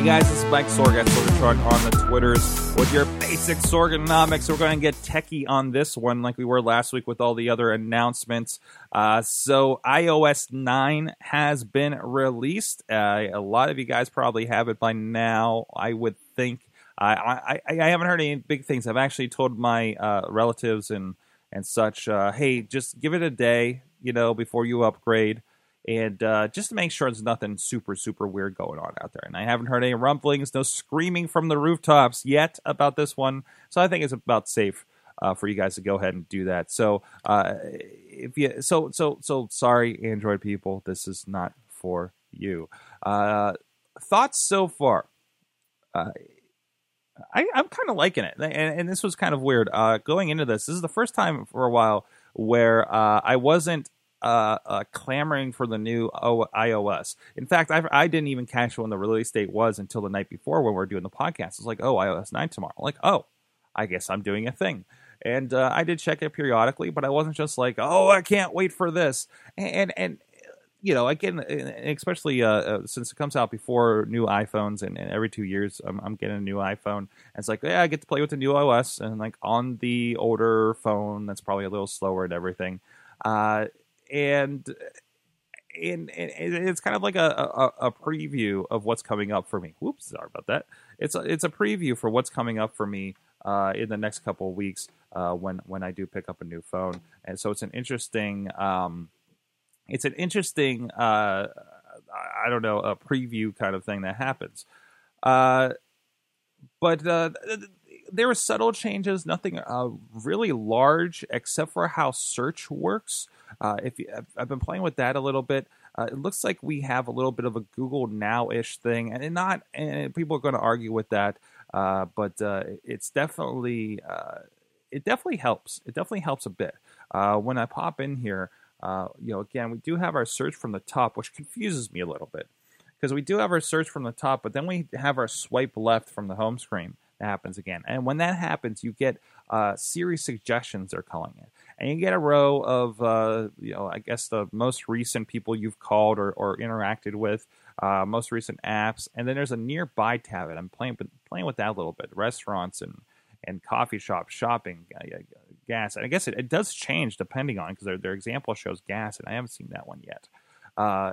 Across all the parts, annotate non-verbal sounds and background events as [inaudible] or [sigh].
Hey guys, this is Mike Sorg at Sorgatron on the Twitters with your basic Sorganomics. We're going to get techie on this one like we were last week with all the other announcements. Uh, so iOS 9 has been released. Uh, a lot of you guys probably have it by now, I would think. I, I, I haven't heard any big things. I've actually told my uh, relatives and, and such, uh, hey, just give it a day, you know, before you upgrade and uh, just to make sure there's nothing super super weird going on out there. And I haven't heard any rumblings, no screaming from the rooftops yet about this one, so I think it's about safe uh, for you guys to go ahead and do that. So uh, if you so so so sorry, Android people, this is not for you. Uh, thoughts so far. Uh, I, am kind of liking it, and, and, this was kind of weird. Uh, going into this, this is the first time for a while where I wasn't uh, uh, clamoring for the new o- iOS. In fact, I, I didn't even catch when the release date was until the night before when we were doing the podcast. It's like, oh, iOS 9 tomorrow. like, oh, I guess I'm doing a thing. And uh, I did check it periodically, but I wasn't just like, oh, I can't wait for this. And and you know, again, especially uh, uh, since it comes out before new iPhones, and, and every two years I'm, I'm, getting a new iPhone. And it's like, yeah, I get to play with the new OS, and like on the older phone, that's probably a little slower and everything. Uh, and and, and it's kind of like a, a, a, preview of what's coming up for me. Whoops, sorry about that. It's a, it's a preview for what's coming up for me uh, in the next couple of weeks uh, when when I do pick up a new phone. And so it's an interesting um, it's an interesting uh, I don't know a preview kind of thing that happens. Uh, but uh, there were subtle changes, nothing uh, really large, except for how search works. Uh, if you, I've been playing with that a little bit, uh, it looks like we have a little bit of a Google Now ish thing, and not. And people are going to argue with that, uh, but uh, it's definitely uh, it definitely helps. It definitely helps a bit when I pop in here. you know, again, we do have our search from the top, which confuses me a little bit because we do have our search from the top, but then we have our swipe left from the home screen happens again. And when that happens, you get uh, Siri suggestions, they're calling it. And you get a row of, uh, you know, I guess the most recent people you've called or, or interacted with, uh, most recent apps. And then there's a nearby tab, and I'm playing, with playing with that a little bit. Restaurants and, and coffee shops, shopping, uh, gas. And I guess it, it does change depending on, because their, their example shows gas, and I haven't seen that one yet. Uh,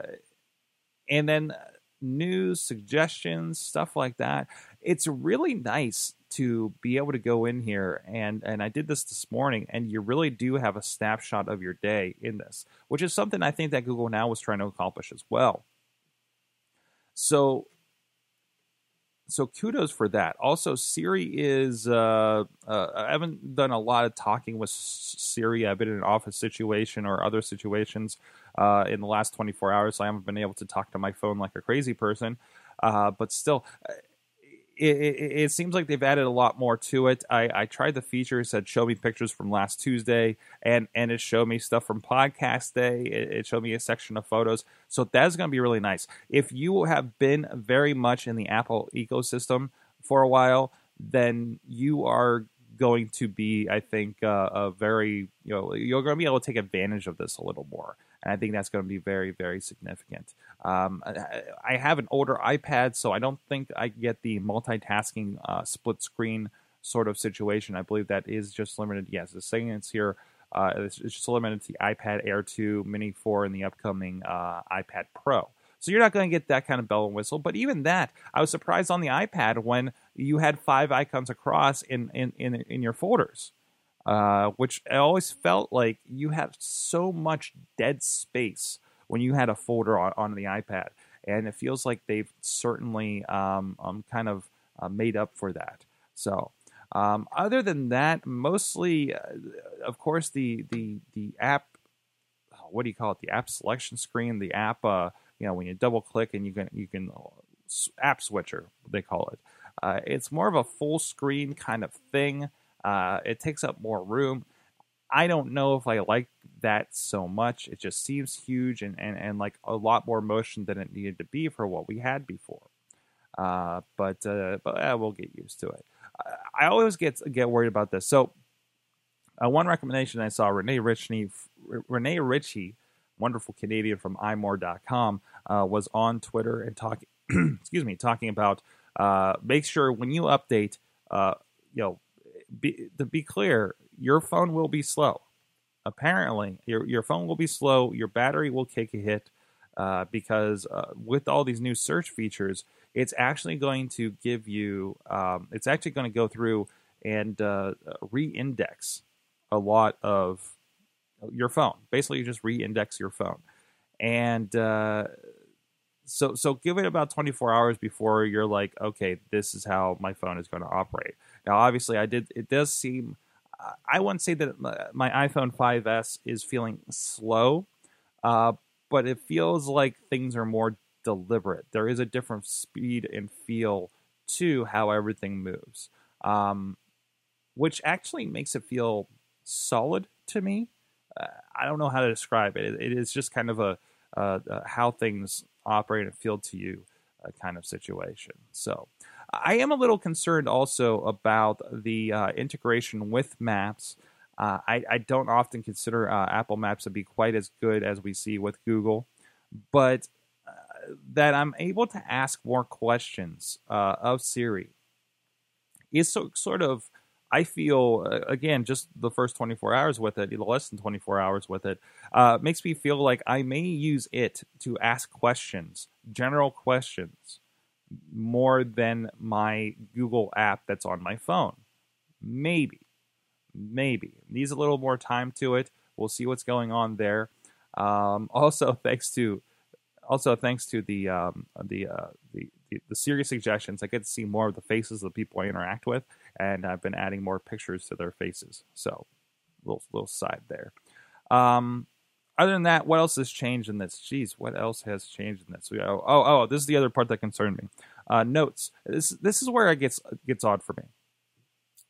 and then news, suggestions, stuff like that. It's really nice to be able to go in here and and I did this this morning and you really do have a snapshot of your day in this, which is something I think that Google Now was trying to accomplish as well. So so kudos for that. Also, Siri is. Uh, uh, I haven't done a lot of talking with Siri. I've been in an office situation or other situations uh, in the last 24 hours. So I haven't been able to talk to my phone like a crazy person. Uh, but still, it, it, it, seems like they've added a lot more to it. I, I tried the feature, it said show me pictures from last Tuesday, and, and it showed me stuff from podcast day. It, it showed me a section of photos. So that's going to be really nice. If you have been very much in the Apple ecosystem for a while, then you are going to be, I think, uh, a very, you know, you're going to be able to take advantage of this a little more and I think that's going to be very, very significant. Um, I have an older iPad, so I don't think I get the multitasking uh, split screen sort of situation. I believe that is just limited. Yes, the it's here. Uh, it's, it's, just limited to the iPad Air 2, Mini 4, and the upcoming uh, iPad Pro. So you're not going to get that kind of bell and whistle. But even that, I was surprised on the iPad when you had five icons across in in in, in your folders. Uh, which I always felt like you have so much dead space when you had a folder on, on the iPad, and it feels like they've certainly um, um, kind of uh, made up for that. So, um, other than that, mostly, uh, of course, the the the app. What do you call it? The app selection screen. The app. Uh, you know, when you double click and you can you can app switcher. They call it. Uh, it's more of a full screen kind of thing. Uh, it takes up more room. I don't know if I like that so much. It just seems huge and, and, and like a lot more motion than it needed to be for what we had before. Uh, but uh, but uh, we'll get used to it. I, always get get worried about this. So uh, one recommendation I saw Renee Ritchie, Rene Ritchie, wonderful Canadian from imore.com, uh, was on Twitter and talking [clears throat] excuse me, talking about uh, make sure when you update, uh, you know, be, to be clear, your phone will be slow. Apparently, your your phone will be slow. Your battery will kick a hit uh, because uh, with all these new search features, it's actually going to give you. Um, it's actually going to go through and uh, re-index a lot of your phone. Basically, you just re-index your phone, and uh, so so give it about 24 hours before you're like, okay, this is how my phone is going to operate. Now, obviously, I did. It does seem. I wouldn't say that my iPhone 5s is feeling slow, uh, but it feels like things are more deliberate. There is a different speed and feel to how everything moves, um, which actually makes it feel solid to me. I don't know how to describe it. it, is just kind of a uh, uh, how things operate and feel to you uh, kind of situation. So I am a little concerned also about the uh, integration with Maps. Uh, I, I, don't often consider uh, Apple Maps to be quite as good as we see with Google, but that I'm able to ask more questions of Siri is so, sort of, I feel, uh, again, just the first 24 hours with it, less than 24 hours with it, makes me feel like I may use it to ask questions, general questions more than my Google app that's on my phone. Maybe. Maybe. Needs a little more time to it. We'll see what's going on there. Um, [laughs] also, thanks to also thanks to the um, the, uh, the, the the Siri suggestions, I get to see more of the faces of the people I interact with, and I've been adding more pictures to their faces. So, little little side there. Um, other than that, what else has changed in this? Jeez, what else has changed in this? Oh, oh, oh this is the other part that concerned me. Uh, notes. This this is where it gets gets odd for me.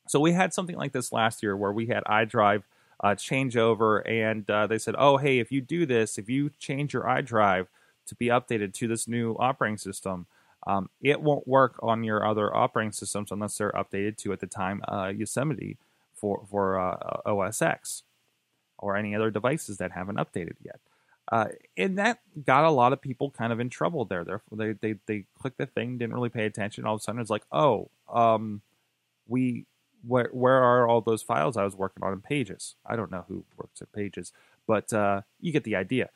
So we had something like this last year where we had iDrive uh, changeover, and uh, they said, "Oh, hey, if you do this, if you change your iDrive to be updated to this new operating system, um, it won't work on your other operating systems unless they're updated to at the time uh, Yosemite for for uh, OS X." or any other devices that haven't updated yet. Uh, and that got a lot of people kind of in trouble there. They they they clicked the thing, didn't really pay attention. All of a sudden, it's like, oh, um, we where where are all those files I was working on in Pages? I don't know who works at Pages, but uh, you get the idea.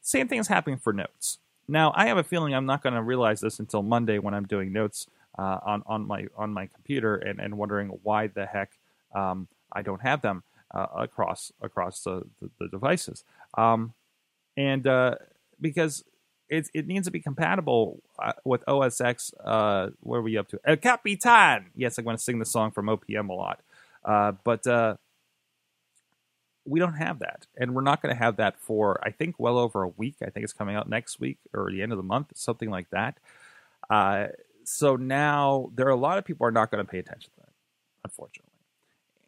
Same thing is happening for Notes. Now, I have a feeling I'm not going to realize this until Monday when I'm doing notes uh, on on my on my computer and, and wondering why the heck um, I don't have them uh, across across the, the, the devices, um, and uh, because it it needs to be compatible uh, with OS X. Uh, where are we up to? El Capitan. Yes, I'm going to sing the song from OPM a lot, uh, but uh, we don't have that, and we're not going to have that for I think well over a week. I think it's coming out next week or the end of the month, something like that. Uh, so now there are a lot of people are not going to pay attention to that, unfortunately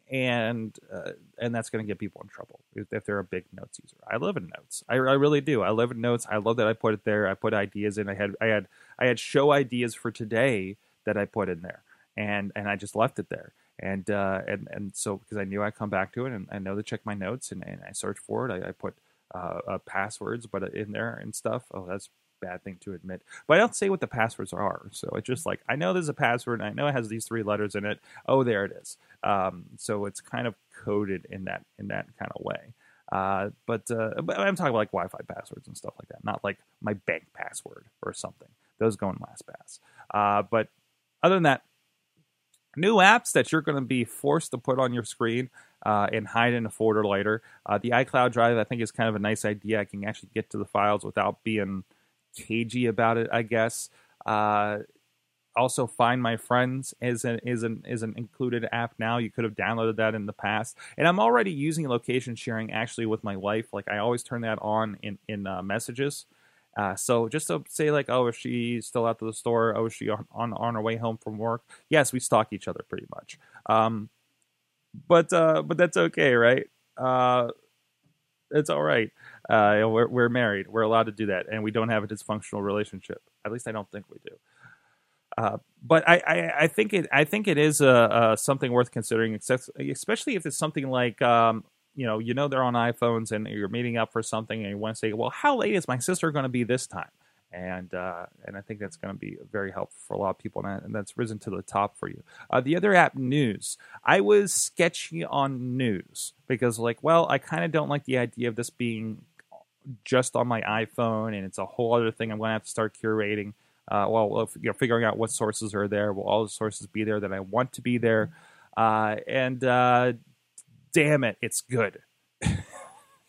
and uh, and that's going to get people in trouble if, if, they're a big notes user. I live in notes. I, I, really do. I live in notes. I love that I put it there. I put ideas in. I had I had I had show ideas for today that I put in there, and and I just left it there. And uh, and and so because I knew I'd come back to it, and I know to check my notes, and, and I search for it. I, I put uh, uh, passwords, but in there and stuff. Oh, that's bad thing to admit. But I don't say what the passwords are. So it's just like, I know there's a password and I know it has these three letters in it. Oh, there it is. Um, so it's kind of coded in that, in that kind of way. Uh, but, uh, but I'm talking about like Wi-Fi passwords and stuff like that, not like my bank password or something. Those go in LastPass. Uh, but other than that, new apps that you're going to be forced to put on your screen uh, and hide in a folder later. Uh, the iCloud Drive, I think, is kind of a nice idea. I can actually get to the files without being cagey about it, I guess. Uh, also, Find My Friends is an is an is an included app now. You could have downloaded that in the past, and I'm already using location sharing actually with my wife. Like I always turn that on in in uh, messages. Uh, so just to say like, oh, is she still out to the store? Oh, is she on, on, on her way home from work? Yes, we stalk each other pretty much. Um, but uh, but that's okay, right? Uh, it's all right. Uh, we're, we're married. We're allowed to do that, and we don't have a dysfunctional relationship. At least I don't think we do. Uh, but I, I, I, think it I think it is uh, uh, something worth considering, especially if it's something like um, you know you know they're on iPhones and you're meeting up for something and you want to say, well, how late is my sister going to be this time? and uh, and I think that's going to be very helpful for a lot of people, and, that's risen to the top for you. Uh, the other app, News, I was sketchy on News because, like, well, I kind of don't like the idea of this being just on my iPhone, and it's a whole other thing I'm going to have to start curating. Uh, well, you know, figuring out what sources are there. Will all the sources be there that I want to be there? Uh, and uh, damn it, it's good. [laughs]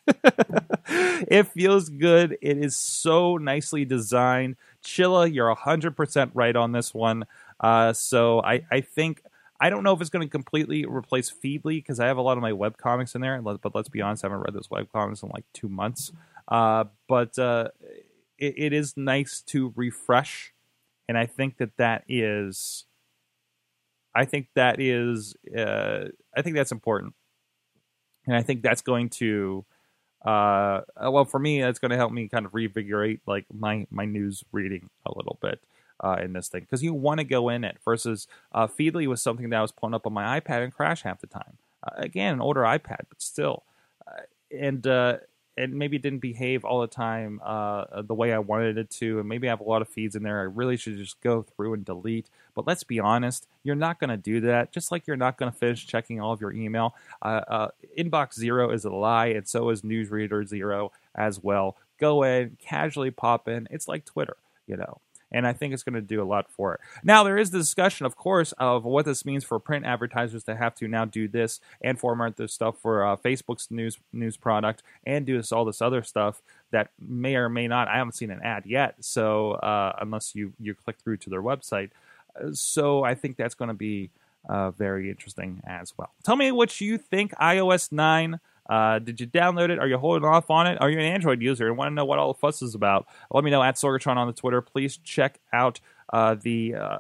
it feels good. It is so nicely designed. Chilla, you're 100% right on this one. Uh, so I, I think. I don't know if it's going to completely replace Feedly because I have a lot of my web comics in there. But let's be honest, I haven't read those web comics in like two months. Uh, but uh, it, it is nice to refresh, and I think that that is, I think that is, uh, I think that's important, and I think that's going to uh, well, for me, that's going to help me kind of reinvigorate like my my news reading a little bit uh, in this thing because you want to go in it. Versus uh, Feedly was something that I was pulling up on my iPad and crash half the time. Uh, again, an older iPad, but still, uh, and and maybe it didn't behave all the time uh, the way I wanted it to, and maybe I have a lot of feeds in there. I really should just go through and delete. But let's be honest, you're not going to do that. Just like you're not going to finish checking all of your email. Uh, uh, inbox zero is a lie, and so is newsreader zero as well. Go in, casually pop in. It's like Twitter, you know and I think it's going to do a lot for it. Now, there is the discussion, of course, of what this means for print advertisers to have to now do this and format this stuff for uh, Facebook's news news product and do this all this other stuff that may or may not. I haven't seen an ad yet, so uh, unless you you click through to their website, so I think that's going to be uh, very interesting as well. Tell me what you think. iOS nine. Uh, did you download it? Are you holding off on it? Are you an Android user and want to know what all the fuss is about? Let me know at Sorgatron on the Twitter. Please check out uh, the uh,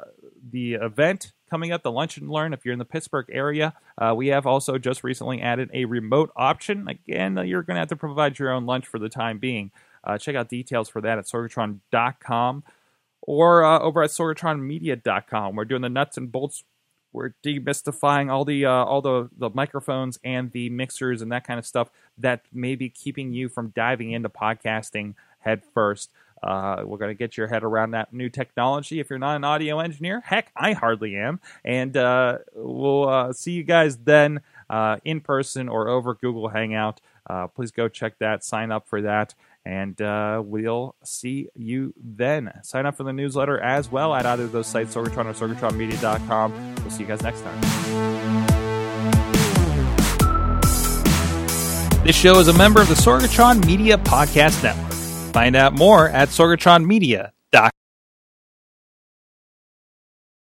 the event coming up, the Lunch and Learn. If you're in the Pittsburgh area, uh, we have also just recently added a remote option. Again, you're going to have to provide your own lunch for the time being. Uh, check out details for that at sorgatron.com or uh, over at sorgatronmedia.com. We're doing the nuts and bolts we're demystifying all the uh, all the the microphones and the mixers and that kind of stuff that may be keeping you from diving into podcasting head first. Uh, we're going to get your head around that new technology. If you're not an audio engineer, heck, I hardly am. And uh, we'll uh, see you guys then uh, in person or over Google Hangout. Uh, please go check that, sign up for that. And uh, we'll see you then. Sign up for the newsletter as well at either of those sites, Sorgatron or SorgatronMedia.com. We'll see you guys next time. This show is a member of the Sorgatron Media Podcast Network. Find out more at sorgatronmedia.com.